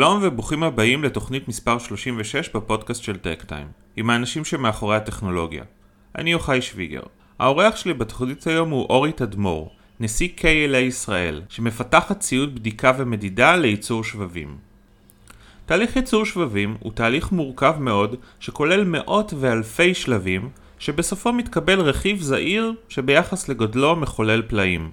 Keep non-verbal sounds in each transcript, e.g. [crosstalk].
שלום וברוכים הבאים לתוכנית מספר 36 בפודקאסט של טק טיים, עם האנשים שמאחורי הטכנולוגיה. אני יוחאי שוויגר. האורח שלי בתוכנית היום הוא אורי תדמור, נשיא KLA ישראל, שמפתחת ציוד בדיקה ומדידה לייצור שבבים. תהליך ייצור שבבים הוא תהליך מורכב מאוד שכולל מאות ואלפי שלבים, שבסופו מתקבל רכיב זעיר שביחס לגודלו מחולל פלאים.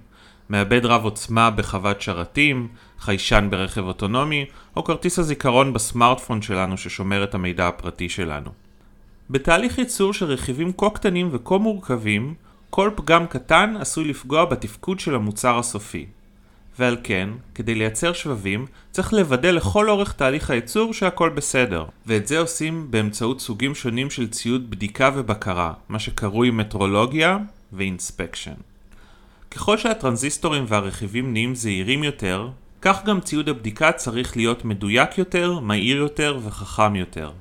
מעבד רב עוצמה בחוות שרתים, חיישן ברכב אוטונומי, או כרטיס הזיכרון בסמארטפון שלנו ששומר את המידע הפרטי שלנו. בתהליך ייצור של רכיבים כה קטנים וכה מורכבים, כל פגם קטן עשוי לפגוע בתפקוד של המוצר הסופי. ועל כן, כדי לייצר שבבים, צריך לוודא לכל אורך תהליך הייצור שהכל בסדר. ואת זה עושים באמצעות סוגים שונים של ציוד בדיקה ובקרה, מה שקרוי מטרולוגיה ואינספקשן. ככל שהטרנזיסטורים והרכיבים נהיים זהירים יותר, כך גם ציוד הבדיקה צריך להיות מדויק יותר, מהיר יותר וחכם יותר.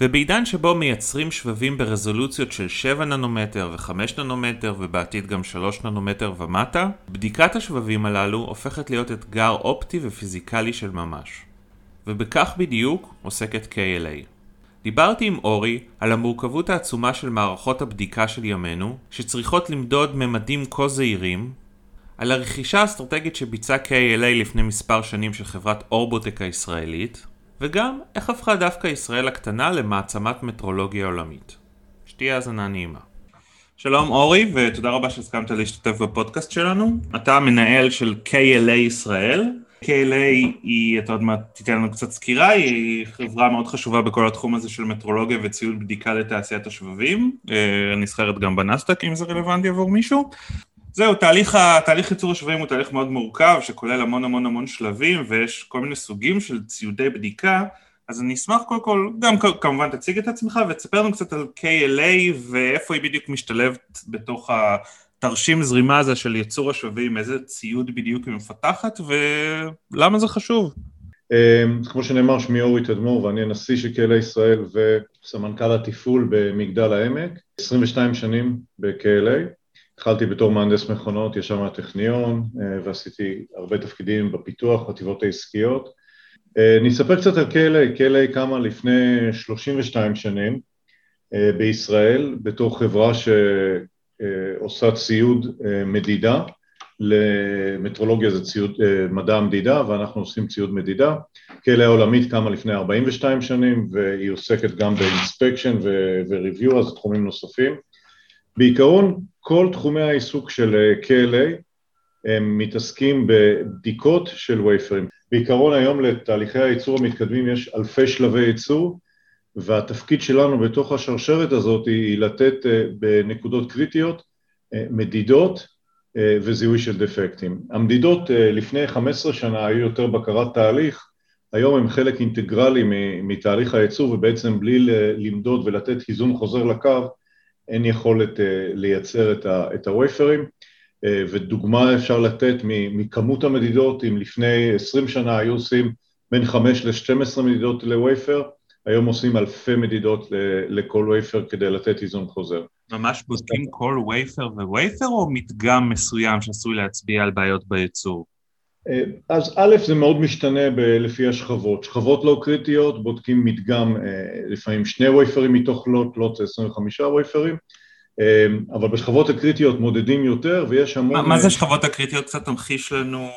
ובעידן שבו מייצרים שבבים ברזולוציות של 7 ננומטר ו-5 ננומטר ובעתיד גם 3 ננומטר ומטה, בדיקת השבבים הללו הופכת להיות אתגר אופטי ופיזיקלי של ממש. ובכך בדיוק עוסקת KLA. דיברתי עם אורי על המורכבות העצומה של מערכות הבדיקה של ימינו, שצריכות למדוד ממדים כה זעירים, על הרכישה האסטרטגית שביצעה KLA לפני מספר שנים של חברת אורבוטק הישראלית, וגם איך הפכה דווקא ישראל הקטנה למעצמת מטרולוגיה עולמית. שתהיה האזנה נעימה. שלום אורי, ותודה רבה שהסכמת להשתתף בפודקאסט שלנו. אתה המנהל של KLA ישראל. KLA היא, אתה עוד מעט תיתן לנו קצת סקירה, היא חברה מאוד חשובה בכל התחום הזה של מטרולוגיה וציוד בדיקה לתעשיית השבבים, אה, נסחרת גם בנסדק אם זה רלוונטי עבור מישהו. זהו, תהליך, תהליך ייצור השבבים הוא תהליך מאוד מורכב, שכולל המון המון המון שלבים, ויש כל מיני סוגים של ציודי בדיקה, אז אני אשמח קודם כל, גם כמובן תציג את עצמך ותספר לנו קצת על KLA ואיפה היא בדיוק משתלבת בתוך התרשים זרימה הזה של ייצור השבבים, איזה ציוד בדיוק היא מפתחת ולמה זה חשוב. אמ, כמו שנאמר, שמי אורי תדמור ואני הנשיא של KLA ישראל וסמנכ"ל התפעול במגדל העמק, 22 שנים ב-KLA. התחלתי בתור מהנדס מכונות ישר מהטכניון אה, ועשיתי הרבה תפקידים בפיתוח, חטיבות העסקיות. אה, אני אספר קצת על KLA, KLA קמה לפני 32 שנים אה, בישראל בתור חברה שעושה ציוד מדידה, למטרולוגיה זה ציוד מדע המדידה ואנחנו עושים ציוד מדידה. KLA העולמית קמה לפני 42 שנים והיא עוסקת גם באינספקשן ו-review, אז תחומים נוספים. בעיקרון כל תחומי העיסוק של אה, KLA הם מתעסקים בבדיקות של וייפרים. בעיקרון היום לתהליכי הייצור המתקדמים יש אלפי שלבי ייצור והתפקיד שלנו בתוך השרשרת הזאת היא לתת אה, בנקודות קריטיות אה, מדידות וזיהוי של דפקטים. המדידות לפני 15 שנה היו יותר בקרת תהליך, היום הם חלק אינטגרלי מתהליך הייצור ובעצם בלי למדוד ולתת היזון חוזר לקו אין יכולת אה, לייצר את הווייפרים, אה, ודוגמה אפשר לתת מכמות המדידות, אם לפני 20 שנה היו עושים בין 5 ל-12 מדידות לווייפר, היום עושים אלפי מדידות לכל וייפר כדי לתת איזון חוזר. ממש בודקים כל וייפר ווייפר או מדגם מסוים שעשוי להצביע על בעיות בייצור? אה, אז א', זה מאוד משתנה ב- לפי השכבות. שכבות לא קריטיות, בודקים מדגם, אה, לפעמים שני וייפרים מתוך lot, lot זה 25 וייפרים, אבל בשכבות הקריטיות מודדים יותר ויש המון... מה, מה זה השכבות הקריטיות? קצת תמחיש לנו...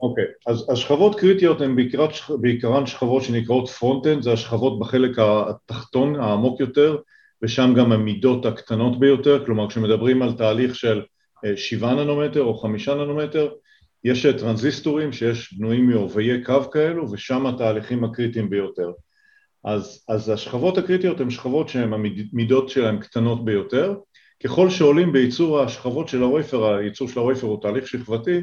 אוקיי, אז השכבות קריטיות הן בעיקרן, בעיקרן שכבות שנקראות front-end, זה השכבות בחלק התחתון, העמוק יותר, ושם גם המידות הקטנות ביותר, כלומר כשמדברים על תהליך של 7 ננומטר או 5 ננומטר, יש טרנזיסטורים שיש בנויים מעובעי קו כאלו ושם התהליכים הקריטיים ביותר. אז, אז השכבות הקריטיות הן שכבות שהן המידות שלהן קטנות ביותר, ככל שעולים בייצור השכבות של הוויפר, הייצור של הוויפר הוא תהליך שכבתי,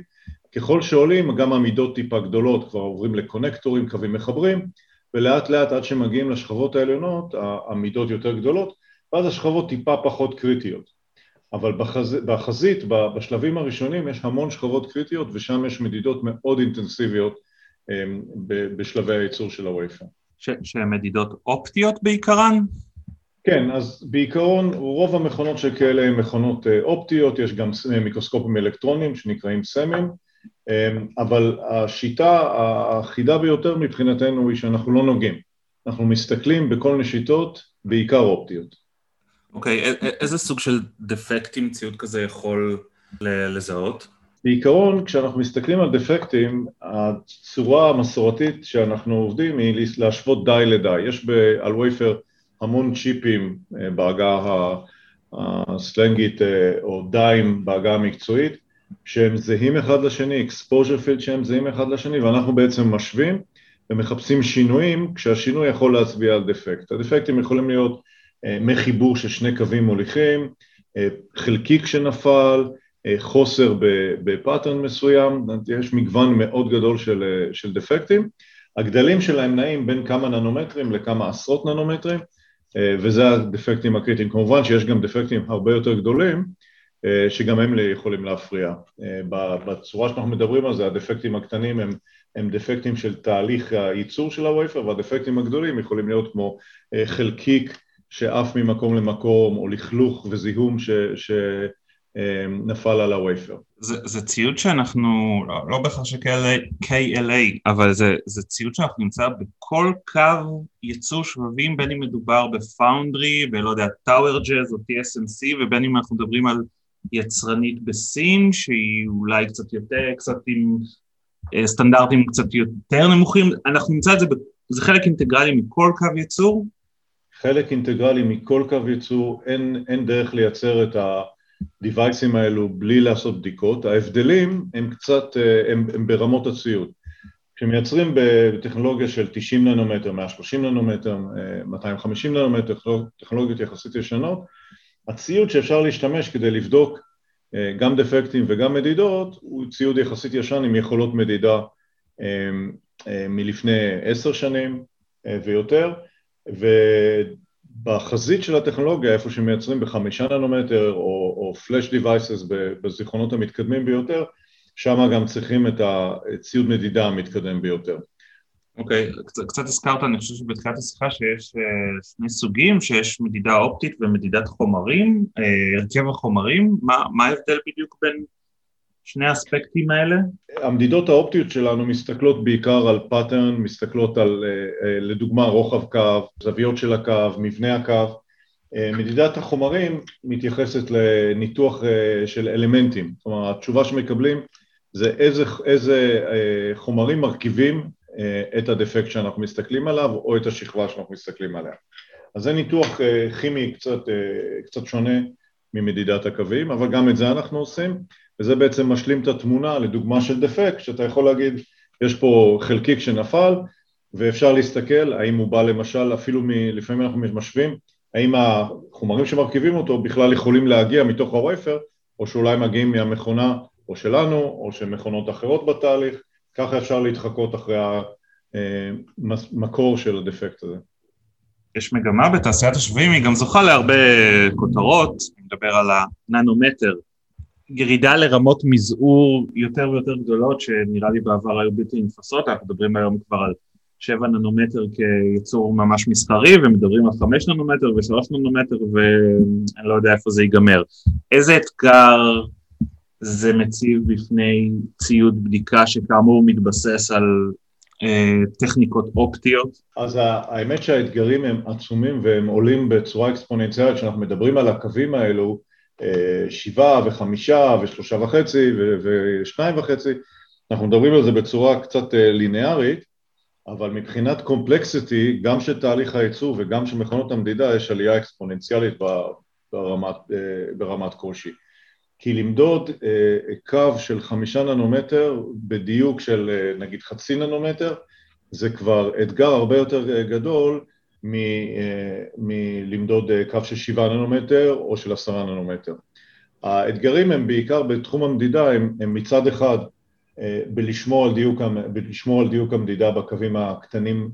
ככל שעולים גם המידות טיפה גדולות, כבר עוברים לקונקטורים, קווים מחברים, ולאט לאט עד שמגיעים לשכבות העליונות המידות יותר גדולות, ואז השכבות טיפה פחות קריטיות. אבל בחז... בחזית, בשלבים הראשונים יש המון שכבות קריטיות ושם יש מדידות מאוד אינטנסיביות אמ, בשלבי הייצור של הווייפר. שהן מדידות אופטיות בעיקרן? כן, אז בעיקרון רוב המכונות שכאלה הן מכונות אה, אופטיות, יש גם מיקרוסקופים אלקטרונים שנקראים סמים, אבל השיטה האחידה ביותר מבחינתנו היא שאנחנו לא נוגעים, אנחנו מסתכלים בכל נשיטות בעיקר אופטיות. אוקיי, okay, איזה סוג של דפקטים ציוד כזה יכול לזהות? בעיקרון, כשאנחנו מסתכלים על דפקטים, הצורה המסורתית שאנחנו עובדים היא להשוות די לדי. יש על וייפר המון צ'יפים אה, בעגה הסלנגית אה, או דיים בעגה המקצועית, שהם זהים אחד לשני, exposure field שהם זהים אחד לשני, ואנחנו בעצם משווים ומחפשים שינויים כשהשינוי יכול להצביע על דפקט. הדפקטים יכולים להיות אה, מחיבור של שני קווים מוליכים, חלקיק שנפל, חוסר ב pattern מסוים, יש מגוון מאוד גדול של, של דפקטים, הגדלים שלהם נעים בין כמה ננומטרים לכמה עשרות ננומטרים וזה הדפקטים הקריטיים, כמובן שיש גם דפקטים הרבה יותר גדולים שגם הם יכולים להפריע, בצורה שאנחנו מדברים על זה הדפקטים הקטנים הם, הם דפקטים של תהליך הייצור של ה wafer והדפקטים הגדולים יכולים להיות כמו חלקיק שעף ממקום למקום או לכלוך וזיהום ש, ש, נפל על הוויפר. זה, זה ציוד שאנחנו, לא, לא בהכרח של KLA, אבל זה, זה ציוד שאנחנו נמצא בכל קו ייצור שבבים, בין אם מדובר בפאונדרי, ולא יודע, טאוור ג'אז או TSMC, ובין אם אנחנו מדברים על יצרנית בסין, שהיא אולי קצת יותר, קצת עם אה, סטנדרטים קצת יותר נמוכים, אנחנו נמצא את זה, זה חלק אינטגרלי מכל קו ייצור? חלק אינטגרלי מכל קו ייצור, אין, אין דרך לייצר את ה... הדיווייסים האלו בלי לעשות בדיקות, ההבדלים הם קצת, אה, הם, הם ברמות הציוד. כשמייצרים בטכנולוגיה של 90 ננומטר, 130 ננומטר, 250 אה, ננומטר, טכנולוגיות יחסית ישנות, הציוד שאפשר להשתמש כדי לבדוק אה, גם דפקטים וגם מדידות הוא ציוד יחסית ישן עם יכולות מדידה מלפני עשר שנים ויותר, בחזית של הטכנולוגיה, איפה שמייצרים בחמישה ננומטר או, או פלאש דיווייסס בזיכרונות המתקדמים ביותר, שם גם צריכים את הציוד מדידה המתקדם ביותר. אוקיי, okay, קצת, הזכרת, אני חושב שבתחילת השיחה שיש uh, שני סוגים, שיש מדידה אופטית ומדידת חומרים, uh, הרכב החומרים, מה, מה ההבדל בדיוק בין שני האספקטים האלה? המדידות האופטיות שלנו מסתכלות בעיקר על pattern, מסתכלות על אה, אה, לדוגמה רוחב קו, זוויות של הקו, מבנה הקו. אה, מדידת החומרים מתייחסת לניתוח של אלמנטים, כלומר התשובה שמקבלים זה איזה, איזה חומרים מרכיבים את הדפקט שאנחנו מסתכלים עליו או את השכבה שאנחנו מסתכלים עליה. אז זה ניתוח כימי קצת, קצת שונה ממדידת הקווים, אבל גם את זה אנחנו עושים. וזה בעצם משלים את התמונה לדוגמה של דפקט, שאתה יכול להגיד, יש פה חלקיק שנפל, ואפשר להסתכל האם הוא בא למשל, אפילו מ... לפעמים אנחנו משווים, האם החומרים שמרכיבים אותו בכלל יכולים להגיע מתוך הווייפר, או שאולי מגיעים מהמכונה או שלנו, או של מכונות אחרות בתהליך, ככה אפשר להתחקות אחרי המקור של הדפקט הזה. יש מגמה בתעשיית השבויים, היא גם זוכה להרבה כותרות, אני מדבר על הננומטר, ירידה לרמות מזעור יותר ויותר גדולות שנראה לי בעבר היו בלתי נתפסות, אנחנו מדברים היום כבר על 7 ננומטר כייצור ממש מסחרי ומדברים על 5 ננומטר ו-3 ננומטר ואני לא יודע איפה זה ייגמר. איזה אתגר זה מציב בפני ציוד בדיקה שכאמור מתבסס על אה, טכניקות אופטיות? אז האמת שהאתגרים הם עצומים והם עולים בצורה אקספוננציאלית, כשאנחנו מדברים על הקווים האלו שבעה וחמישה ושלושה וחצי ושניים וחצי, אנחנו מדברים על זה בצורה קצת אה, ליניארית, אבל מבחינת קומפלקסיטי, גם של תהליך הייצור וגם של מכונות המדידה, יש עלייה אקספוננציאלית ברמת, אה, ברמת קושי. כי למדוד אה, קו של חמישה ננומטר בדיוק של נגיד חצי ננומטר, זה כבר אתגר הרבה יותר גדול אה, מלמדוד אה, קו של שבעה ננומטר או של עשרה ננומטר. האתגרים הם בעיקר בתחום המדידה, הם, הם מצד אחד אה, בלשמור על, דיוק, בלשמור על דיוק המדידה בקווים הקטנים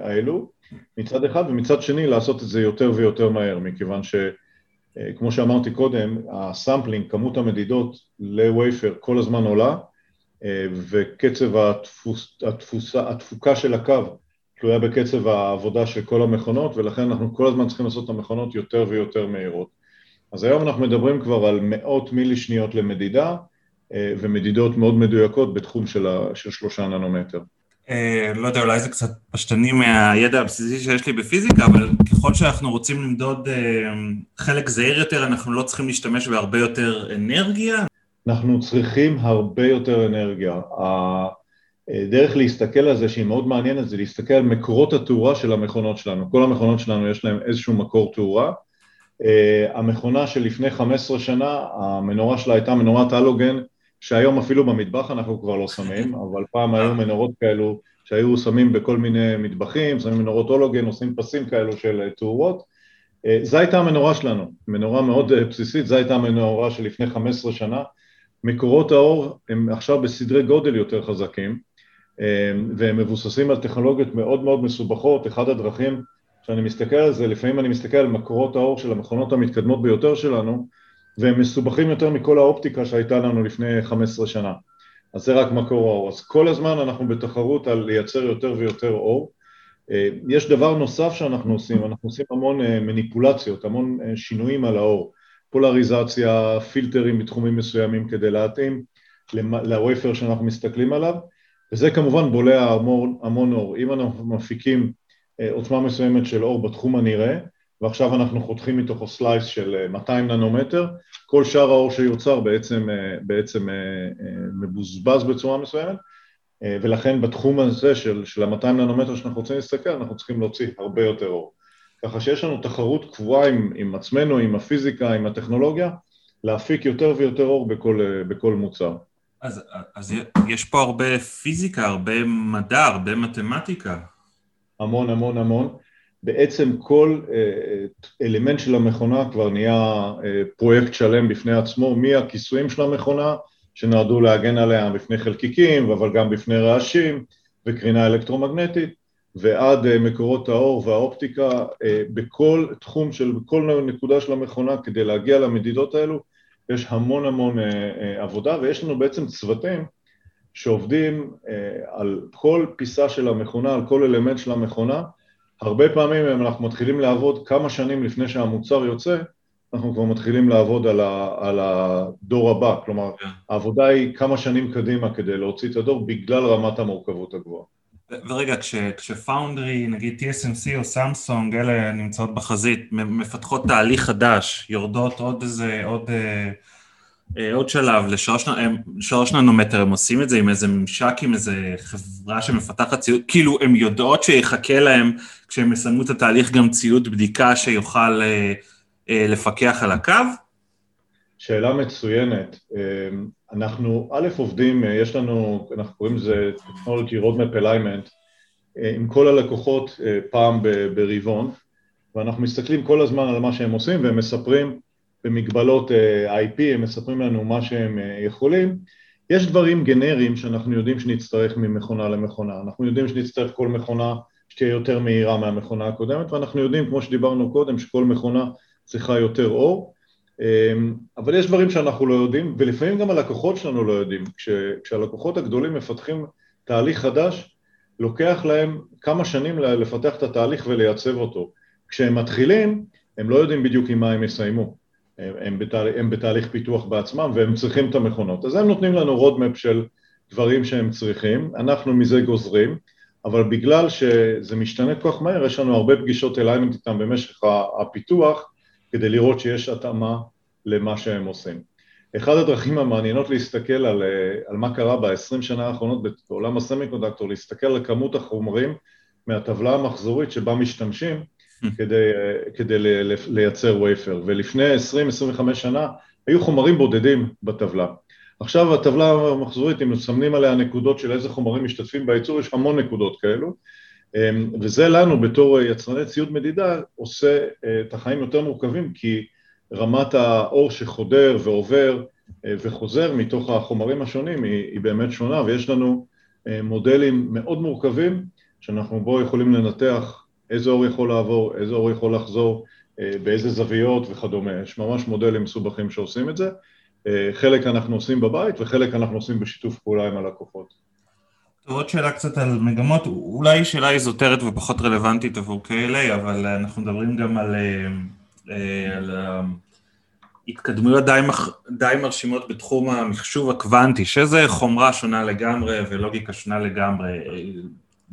האלו, מצד אחד, ומצד שני לעשות את זה יותר ויותר מהר, מכיוון שכמו שאמרתי קודם, ה sampling, כמות המדידות ל wafer כל הזמן עולה, וקצב התפוס, התפוסה, התפוקה של הקו תלויה בקצב העבודה של כל המכונות ולכן אנחנו כל הזמן צריכים לעשות את המכונות יותר ויותר מהירות. אז היום אנחנו מדברים כבר על מאות מילי שניות למדידה ומדידות מאוד מדויקות בתחום של, של שלושה ננומטר. Uh, לא יודע, אולי זה קצת פשטני מהידע הבסיסי שיש לי בפיזיקה, אבל ככל שאנחנו רוצים למדוד uh, חלק זהיר יותר, אנחנו לא צריכים להשתמש בהרבה יותר אנרגיה? אנחנו צריכים הרבה יותר אנרגיה. הדרך להסתכל על זה, שהיא מאוד מעניינת, זה להסתכל על מקורות התאורה של המכונות שלנו. כל המכונות שלנו יש להן איזשהו מקור תאורה. המכונה שלפני 15 שנה, המנורה שלה הייתה מנורת הלוגן, שהיום אפילו במטבח אנחנו כבר לא שמים, אבל פעם היו מנורות כאלו שהיו שמים בכל מיני מטבחים, שמים מנורות הולוגן, עושים פסים כאלו של תאורות. אה, זו הייתה המנורה שלנו, מנורה מאוד אה, בסיסית, זו הייתה המנורה של לפני 15 שנה. מקורות האור הם עכשיו בסדרי גודל יותר חזקים, אה, והם מבוססים על טכנולוגיות מאוד מאוד מסובכות. אחד הדרכים שאני מסתכל על זה, לפעמים אני מסתכל על מקורות האור של המכונות המתקדמות ביותר שלנו, והם מסובכים יותר מכל האופטיקה שהייתה לנו לפני 15 שנה. אז זה רק מקור האור. אז כל הזמן אנחנו בתחרות על לייצר יותר ויותר אור. אה, יש דבר נוסף שאנחנו עושים, אנחנו עושים המון אה, מניפולציות, המון אה, שינויים על האור, פולריזציה, פילטרים בתחומים מסוימים כדי להתאים לוויפר שאנחנו מסתכלים עליו, וזה כמובן בולע המון, המון אור. אם אנחנו מפיקים עוצמה מסוימת של אור בתחום הנראה, ועכשיו אנחנו חותכים מתוכו סלייס של 200 אה, ננומטר, כל שאר האור שיוצר בעצם, אה, בעצם אה, מבוזבז בצורה מסוימת, ולכן בתחום הזה של, של ה-200 ננומטר שאנחנו רוצים להסתכל, אנחנו צריכים להוציא הרבה יותר אור. ככה שיש לנו תחרות קבועה עם, עם עצמנו, עם הפיזיקה, עם הטכנולוגיה, להפיק יותר ויותר אור בכל, בכל מוצר. אז, אז יש פה הרבה פיזיקה, הרבה מדע, הרבה מתמטיקה. המון המון המון. בעצם כל אה, אלמנט של המכונה כבר נהיה אה, פרויקט שלם בפני עצמו, מהכיסויים של המכונה שנועדו להגן עליה בפני חלקיקים, אבל גם בפני רעשים וקרינה אלקטרומגנטית, ועד אה, מקורות האור והאופטיקה בכל תחום של, בכל נקודה של המכונה כדי להגיע למדידות האלו, יש המון המון עבודה ויש לנו בעצם צוותים שעובדים על כל פיסה של המכונה, על כל אלמנט של המכונה, הרבה פעמים אם אנחנו מתחילים לעבוד כמה שנים לפני שהמוצר יוצא, אנחנו כבר מתחילים לעבוד על, ה, על הדור הבא, כלומר yeah. כן. העבודה היא כמה שנים קדימה כדי להוציא את הדור בגלל רמת המורכבות הגבוהה. ורגע, כש, כשפאונדרי, נגיד TSMC או סמסונג, אלה נמצאות בחזית, מפתחות תהליך חדש, יורדות עוד איזה, עוד... אה, אה, עוד שלב, לשלוש ננומטר הם עושים את זה עם איזה ממשק, עם איזה חברה שמפתחת ציוד, כאילו הם יודעות שיחכה להם כשהם יסיימו את התהליך גם ציוד בדיקה שיוכל אה, אה, לפקח על הקו? שאלה מצוינת. אנחנו א' עובדים, יש לנו, אנחנו קוראים לזה Technology Roadmap Alignment, עם כל הלקוחות פעם ברבעון, ואנחנו מסתכלים כל הזמן על מה שהם עושים והם מספרים במגבלות אה, IP, הם מספרים לנו מה שהם אה, יכולים. יש דברים גנריים שאנחנו יודעים שנצטרך ממכונה למכונה, אנחנו יודעים שנצטרך כל מכונה שתהיה יותר מהירה מהמכונה הקודמת, ואנחנו יודעים, כמו שדיברנו קודם, שכל מכונה צריכה יותר אור, אמ, אבל יש דברים שאנחנו לא יודעים, ולפעמים גם הלקוחות שלנו לא יודעים. כש, כשהלקוחות הגדולים מפתחים תהליך חדש, לוקח להם כמה שנים לפתח את התהליך ולייצב אותו. כשהם מתחילים, הם לא יודעים בדיוק עם מה הם יסיימו. הם, בתהל... הם בתהליך פיתוח בעצמם והם צריכים את המכונות. אז הם נותנים לנו roadmap של דברים שהם צריכים, אנחנו מזה גוזרים, אבל בגלל שזה משתנה כל כך מהר, יש לנו הרבה פגישות alignment איתם במשך הפיתוח, כדי לראות שיש התאמה למה שהם עושים. אחד הדרכים המעניינות להסתכל על, על מה קרה ב-20 שנה האחרונות בעולם הסמי קונדקטור, להסתכל על כמות החומרים מהטבלה המחזורית שבה משתמשים, [laughs] כדי, כדי לייצר וייפר, ולפני 20-25 שנה היו חומרים בודדים בטבלה. עכשיו הטבלה המחזורית, אם מסמנים עליה נקודות של איזה חומרים משתתפים בייצור, יש המון נקודות כאלו, אמ, וזה לנו בתור יצרני ציוד מדידה עושה אה, את החיים יותר מורכבים, כי רמת האור שחודר ועובר אה, וחוזר מתוך החומרים השונים היא, היא באמת שונה, ויש לנו אה, מודלים מאוד מורכבים שאנחנו בו יכולים לנתח איזה אור יכול לעבור, איזה אור יכול לחזור, אה, באיזה זוויות וכדומה. יש ממש מודלים מסובכים שעושים את זה. אה, חלק אנחנו עושים בבית וחלק אנחנו עושים בשיתוף פעולה עם הלקוחות. עוד שאלה קצת על מגמות, אולי שאלה איזוטרית ופחות רלוונטית עבור KLA, אבל אנחנו מדברים גם על, אה, על התקדמויות די, מח... די מרשימות בתחום המחשוב הקוונטי, שזה חומרה שונה לגמרי ולוגיקה שונה לגמרי.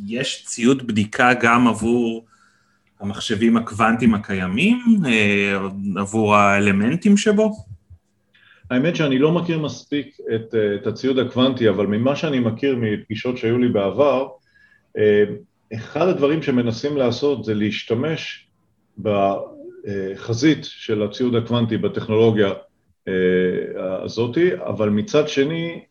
יש ציוד בדיקה גם עבור המחשבים הקוונטיים הקיימים, אה, עבור האלמנטים שבו? האמת שאני לא מכיר מספיק את, אה, את הציוד הקוונטי, אבל ממה שאני מכיר מפגישות שהיו לי בעבר, אה, אחד הדברים שמנסים לעשות זה להשתמש בחזית של הציוד הקוונטי בטכנולוגיה הזאתי, אבל מצד שני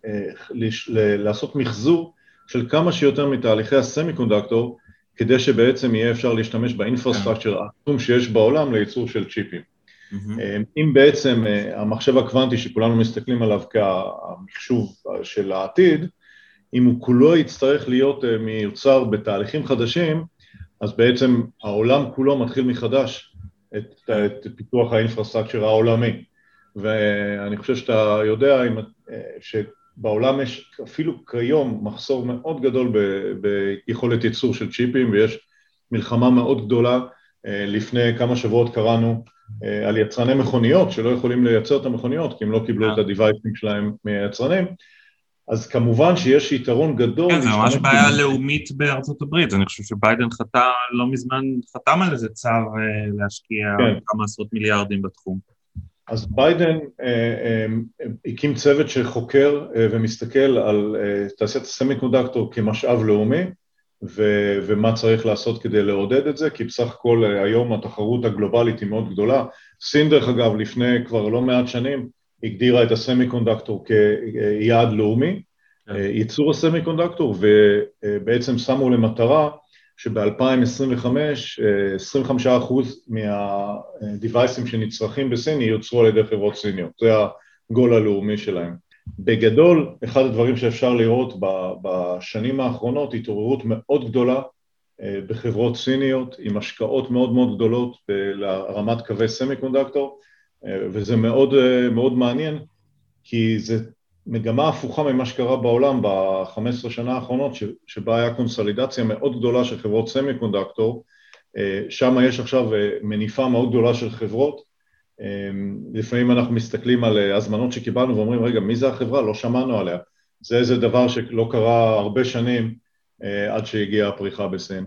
לעשות מחזור של כמה שיותר מתהליכי הסמי קונדקטור כדי שבעצם יהיה אפשר להשתמש באינפרסטרקצ'ר כן. העצום שיש בעולם לייצור של צ'יפים. אם בעצם אה, המחשב הקוונטי שכולנו מסתכלים עליו כמחשוב של העתיד, אם הוא כולו יצטרך להיות אה, מיוצר בתהליכים חדשים, אז בעצם העולם כולו מתחיל מחדש את, את פיתוח האינפרסטרקצ'ר העולמי. ואני חושב שאתה יודע אם, אה, בעולם יש אפילו כיום מחסור מאוד גדול ב, ביכולת ייצור של צ'יפים ויש מלחמה מאוד גדולה, אה, לפני כמה שבועות קראנו אה, על יצרני מכוניות שלא יכולים לייצר את המכוניות כי הם לא קיבלו את אה. הדיווייסים שלהם מהיצרנים אז כמובן שיש יתרון גדול. כן, זה ממש בעיה לאומית בארצות הברית, אני חושב שביידן חתם לא מזמן, חתם על איזה צו להשקיע כן. כמה עשרות מיליארדים בתחום. אז ביידן אה, אה, הקים צוות שחוקר אה, ומסתכל על תעשיית הסמי קונדקטור כמשאב לאומי ו, ומה צריך לעשות כדי לעודד את זה, כי בסך הכל היום התחרות הגלובלית היא מאוד גדולה. סין דרך אגב לפני כבר לא מעט שנים הגדירה את הסמי קונדקטור כיעד לאומי, כן. ייצור הסמי קונדקטור ובעצם שמו למטרה שב-2025 25% מהדיווייסים שנצרכים בסין ייוצרו על ידי חברות סיניות, זה הגול הלאומי שלהם. בגדול, אחד הדברים שאפשר לראות בשנים האחרונות, התעוררות מאוד גדולה אה, בחברות סיניות עם השקעות מאוד מאוד גדולות לרמת קווי סמי קונדקטור אה, וזה מאוד, אה, מאוד מעניין כי זה מגמה הפוכה ממה שקרה בעולם ב-15 שנה האחרונות, שבה היה קונסולידציה מאוד גדולה של חברות סמי קונדקטור, אה, שם יש עכשיו אה, מניפה מאוד גדולה של חברות, אה, לפעמים אנחנו מסתכלים על הזמנות שקיבלנו ואומרים רגע מי זה החברה? לא שמענו עליה, זה איזה דבר שלא קרה הרבה שנים עד שהגיעה הפריחה בסין.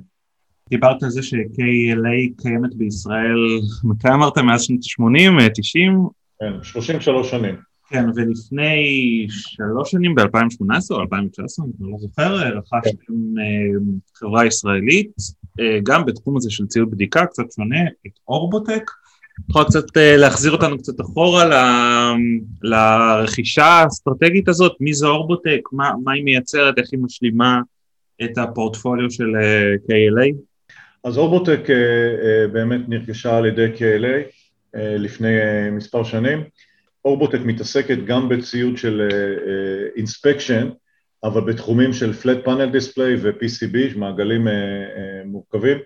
דיברת על זה ש-KLA קיימת בישראל, מתי אמרת? מאז שנות ה-80, 90? כן, 33 שנים. כן, ולפני שלוש שנים, ב-2018 או 2019, אני לא זוכר, רכשתם. אה, חברה ישראלית, אה, גם בתחום הזה של ציוד בדיקה, קצת שונה, את אורבוטק. יכול קצת אה, להחזיר אותנו קצת אחורה ל, לרכישה האסטרטגית הזאת, מי זה אורבוטק, מה, מה היא מייצרת, איך היא משלימה את הפורטפוליו של KLA? אז אורבוטק באמת נרכשה על ידי KLA לפני מספר שנים. אורבוטק מתעסקת גם בציוד של אינספקשן, uh, uh, אבל בתחומים של flat panel display ו-PCB, מעגלים uh, מורכבים,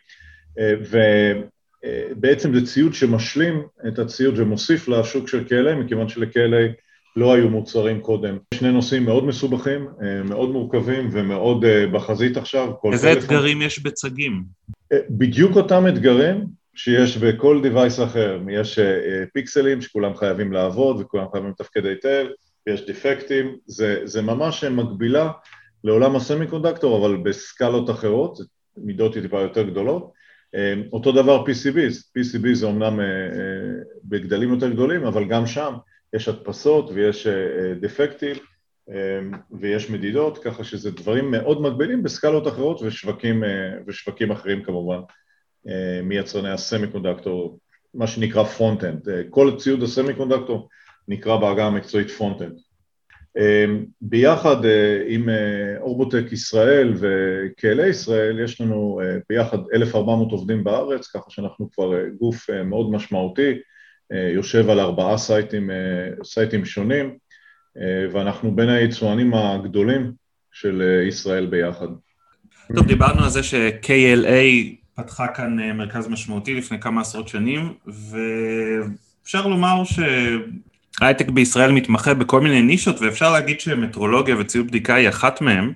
ובעצם זה ציוד שמשלים את הציוד ומוסיף לשוק של KLA, מכיוון של-KLA לא היו מוצרים קודם. שני נושאים מאוד מסובכים, מאוד מורכבים ומאוד בחזית עכשיו. איזה אתגרים יש בצגים? בדיוק אותם אתגרים שיש בכל device אחר, יש אה, פיקסלים שכולם חייבים לעבוד וכולם חייבים לתפקד היטב, ויש דיפקטים, זה, זה ממש מקבילה לעולם ה semiconductor אבל בסקלות אחרות, מידות טיפה יותר גדולות, אה, אותו דבר PCB, PCB זה אומנם אה, בגדלים יותר גדולים אבל גם שם יש הדפסות ויש דפקטים ויש מדידות, ככה שזה דברים מאוד מקבילים בסקלות אחרות ושווקים, ושווקים אחרים כמובן. אה, מיצרני ה semiconductor, מה שנקרא front-end. אה, כל ציוד ה semiconductor נקרא בעגה המקצועית front-end. אה, ביחד עם אורבוטק ישראל ו KLA ישראל יש לנו ביחד 1,400 עובדים בארץ, ככה שאנחנו כבר גוף מאוד משמעותי, יושב על ארבעה סייטים, סייטים שונים, ואנחנו בין היצואנים הגדולים של ישראל ביחד. טוב, דיברנו על זה ש-KLA פתחה כאן אה, מרכז משמעותי לפני כמה עשרות שנים, ואפשר לומר שהייטק בישראל מתמחה בכל מיני נישות, ואפשר להגיד שמטרולוגיה וציוד בדיקה היא אחת מהן.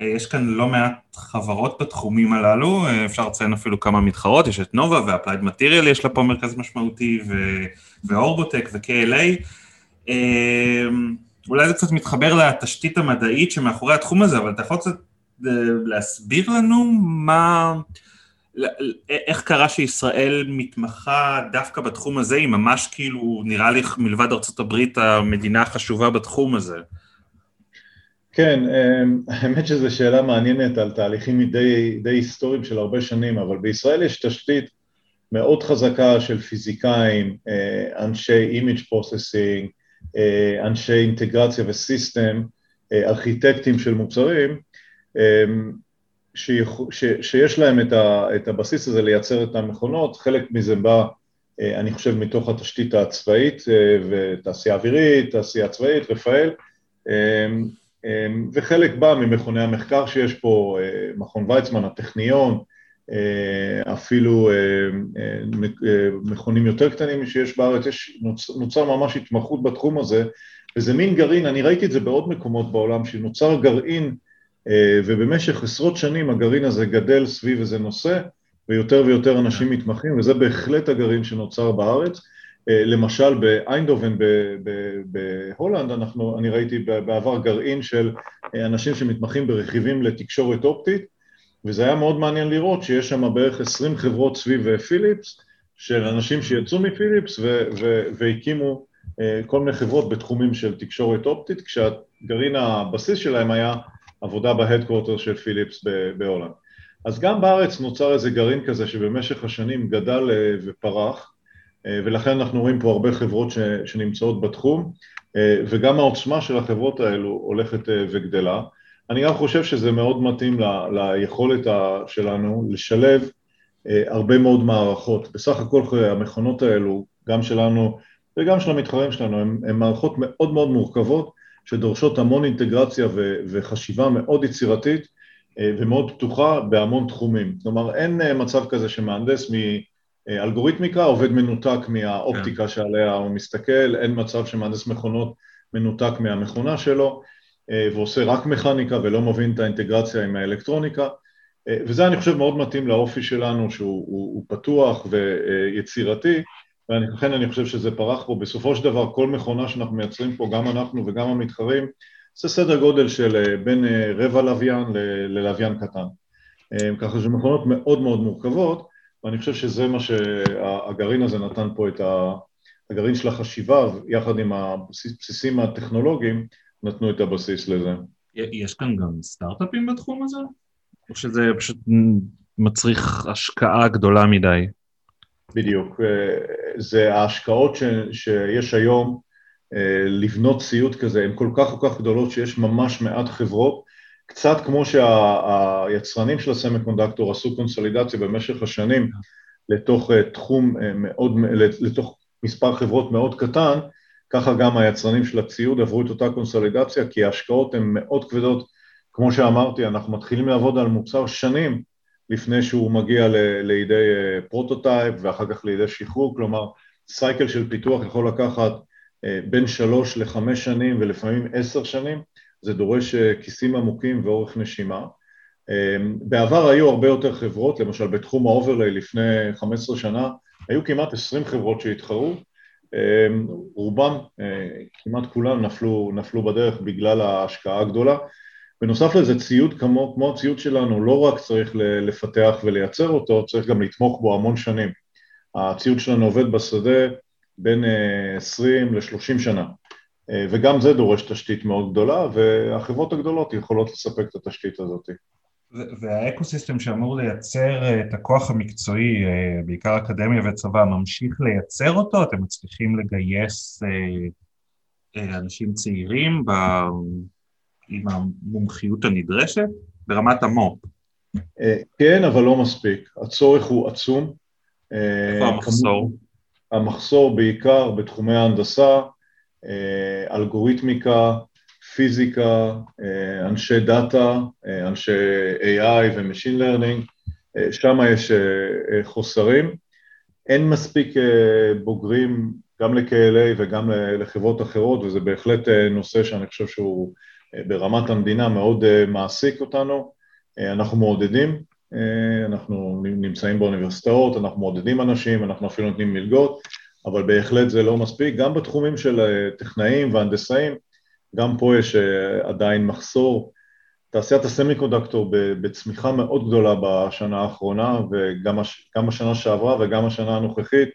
יש כאן לא מעט חברות בתחומים הללו, אפשר לציין אפילו כמה מתחרות, יש את נובה ואפלייד מטריאל, יש לה פה מרכז משמעותי, ואורבוטק ו-KLA. אולי זה קצת מתחבר לתשתית המדעית שמאחורי התחום הזה, אבל אתה יכול קצת להסביר לנו מה... איך קרה שישראל מתמחה דווקא בתחום הזה, היא ממש כאילו, נראה לי מלבד ארה"ב המדינה החשובה בתחום הזה. כן, אמ, האמת שזו שאלה מעניינת על תהליכים די, די היסטוריים של הרבה שנים, אבל בישראל יש תשתית מאוד חזקה של פיזיקאים, אה, אנשי processing, אה, אנשי אינטגרציה ו system, אה, ארכיטקטים של מוצרים, אמ, שיש להם את, ה, את הבסיס הזה לייצר את המכונות, חלק מזה בא, אה, אני חושב, מתוך התשתית הצבאית ותעשייה אווירית, תעשייה צבאית, רפאל, אמ, וחלק בא ממכוני המחקר שיש פה, מכון ויצמן, הטכניון, אפילו מכונים יותר קטנים שיש בארץ, יש, נוצר ממש התמחות בתחום הזה, וזה מין גרעין, אני ראיתי את זה בעוד מקומות בעולם, שנוצר גרעין אה, ובמשך עשרות שנים הגרעין הזה גדל סביב איזה נושא ויותר ויותר אנשים מתמחים וזה בהחלט הגרעין שנוצר בארץ. אה, למשל באיינדהובן בהולנד, אנחנו, אני ראיתי בעבר גרעין של אה, אנשים שמתמחים ברכיבים לתקשורת אופטית וזה היה מאוד מעניין לראות שיש שם בערך עשרים חברות סביב פיליפס של אנשים שיצאו מפיליפס והקימו כל מיני חברות בתחומים של תקשורת אופטית כשהגרעין הבסיס שלהם היה עבודה ב headquarter של פיליפס בהולנד. אז גם בארץ נוצר איזה גרעין כזה שבמשך השנים גדל אה, ופרח, אה, ולכן אנחנו רואים פה הרבה חברות שנמצאות בתחום, אה, וגם העוצמה של החברות האלו הולכת וגדלה. אני גם חושב שזה מאוד מתאים ל, ליכולת שלנו לשלב הרבה מאוד מערכות. בסך הכל המכונות האלו, גם שלנו וגם של המתחרים שלנו, הן מערכות מאוד מאוד מורכבות, שדורשות המון אינטגרציה ו- וחשיבה מאוד יצירתית אה, ומאוד פתוחה בהמון תחומים. כלומר, אין אה, מצב כזה שמהנדס מאלגוריתמיקה עובד מנותק מהאופטיקה כן. שעליה הוא מסתכל, אין מצב שמהנדס מכונות מנותק מהמכונה שלו אה, ועושה רק מכניקה ולא מבין את האינטגרציה עם האלקטרוניקה. וזה אני חושב מאוד מתאים לאופי שלנו שהוא הוא, הוא פתוח ויצירתי ולכן אני חושב שזה פרח פה. בסופו של דבר כל מכונה שאנחנו מייצרים פה, גם אנחנו וגם המתחרים, זה סדר גודל של אה, בין אה, רבע לוויין ללוויין קטן. אה, ככה שזה מכונות מאוד מאוד מורכבות, ואני חושב שזה מה שהגרעין הזה נתן פה את הגרעין של החשיבה, יחד עם הבסיסים הטכנולוגיים, נתנו את הבסיס לזה. יש כאן גם סטארט-אפים בתחום הזה? או שזה פשוט מצריך השקעה גדולה מדי? בדיוק, אה, זה ההשקעות ש, שיש היום אה, לבנות ציוד כזה, הן כל כך כל כך גדולות שיש ממש מעט חברות, קצת כמו שהיצרנים של ה semiconductor עשו קונסולידציה במשך השנים לתוך אה, תחום מאוד, לתוך מספר חברות מאוד קטן, ככה גם היצרנים של הציוד עברו את אותה קונסולידציה, כי ההשקעות הן מאוד כבדות, כמו שאמרתי, אנחנו מתחילים לעבוד על מוצר שנים לפני שהוא מגיע ל- לידי אה, prototype ואחר כך לידי שחרור, כלומר cycle של פיתוח יכול לקחת אה, בין שלוש לחמש שנים ולפעמים עשר שנים, זה דורש אה, כיסים עמוקים ואורך נשימה. בעבר היו הרבה יותר חברות, למשל בתחום ה overlay לפני 15 שנה, היו כמעט 20 חברות שהתחרו, רובם, כמעט כולם נפלו, נפלו בדרך בגלל ההשקעה הגדולה, בנוסף לזה ציוד כמו, כמו הציוד שלנו לא רק צריך לפתח ולייצר אותו, צריך גם לתמוך בו המון שנים. הציוד שלנו עובד בשדה בין 20 אה, ל-30 שנה, אה, וגם זה דורש תשתית מאוד גדולה, והחברות הגדולות יכולות לספק את התשתית הזאת. והאקוסיסטם שאמור לייצר אה, את הכוח המקצועי, בעיקר אקדמיה וצבא, ממשיך לייצר אותו? אתם מצליחים לגייס אנשים צעירים עם המומחיות הנדרשת ברמת המו"פ. אה, כן, אבל לא מספיק. הצורך הוא עצום. אה, איפה המחסור? המחסור בעיקר בתחומי ההנדסה, אה, אלגוריתמיקה, פיזיקה, אנשי דאטה, אנשי AI ו-Machine Learning, שם יש חוסרים. אין מספיק בוגרים גם ל-KLA וגם לחברות אחרות, וזה בהחלט נושא שאני חושב שהוא ברמת המדינה מאוד מעסיק אותנו, אנחנו מעודדים, אנחנו נמצאים באוניברסיטאות, אנחנו מעודדים אנשים, אנחנו אפילו נותנים מלגות, אבל בהחלט זה לא מספיק, גם בתחומים של טכנאים והנדסאים, גם פה יש עדיין מחסור. תעשיית הסמי קונדקטור בצמיחה מאוד גדולה בשנה האחרונה וגם השנה שעברה וגם השנה הנוכחית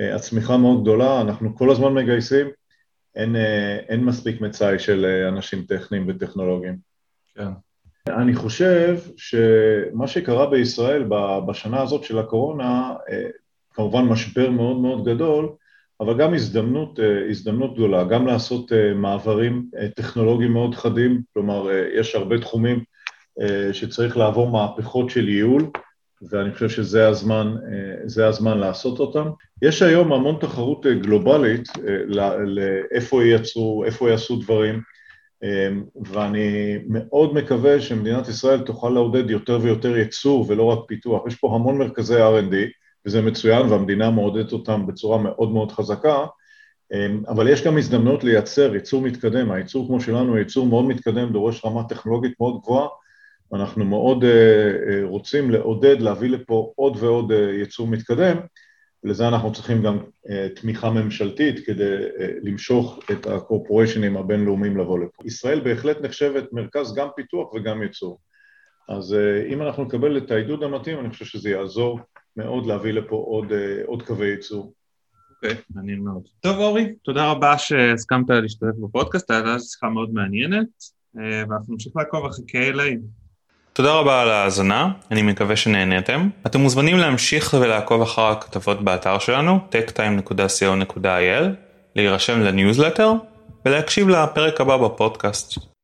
אה, הצמיחה מאוד גדולה, אנחנו כל הזמן מגייסים, אין, אה, אין מספיק מצאי של אה, אנשים טכניים וטכנולוגיים. כן. אני חושב שמה שקרה בישראל בשנה הזאת של הקורונה, כמובן משבר מאוד מאוד גדול, אבל גם הזדמנות, אה, הזדמנות גדולה, גם לעשות אה, מעברים אה, טכנולוגיים מאוד חדים, כלומר יש הרבה תחומים שצריך לעבור מהפכות של ייעול, ואני חושב שזה הזמן, הזמן לעשות אותם. יש היום המון תחרות גלובלית לאיפה ייצרו, איפה יעשו דברים, ואני מאוד מקווה שמדינת ישראל תוכל לעודד יותר ויותר ייצור ולא רק פיתוח. יש פה המון מרכזי R&D, וזה מצוין והמדינה מעודדת אותם בצורה מאוד מאוד חזקה, אבל יש גם הזדמנות לייצר ייצור מתקדם, הייצור כמו שלנו ייצור מאוד מתקדם, דורש רמה טכנולוגית מאוד גבוהה, ואנחנו מאוד אה, אה, רוצים לעודד, להביא לפה עוד ועוד אה, ייצור מתקדם, לזה אנחנו צריכים גם תמיכה ממשלתית כדי למשוך את הקורפוריישנים הבינלאומיים לבוא לפה. ישראל בהחלט נחשבת מרכז גם פיתוח וגם ייצור. אז אם אנחנו נקבל את העידוד המתאים, אני חושב שזה יעזור מאוד להביא לפה עוד, עוד קווי ייצור. אוקיי, okay, מעניין מאוד. טוב אורי, תודה רבה שהסכמת להשתתף בפודקאסט, הייתה שיחה מאוד מעניינת, ואנחנו נמשיך לעקוב אחרי KLA. תודה רבה על ההאזנה, אני מקווה שנהניתם. אתם מוזמנים להמשיך ולעקוב אחר הכתבות באתר שלנו, techtime.co.il, להירשם לניוזלטר ולהקשיב לפרק הבא בפודקאסט.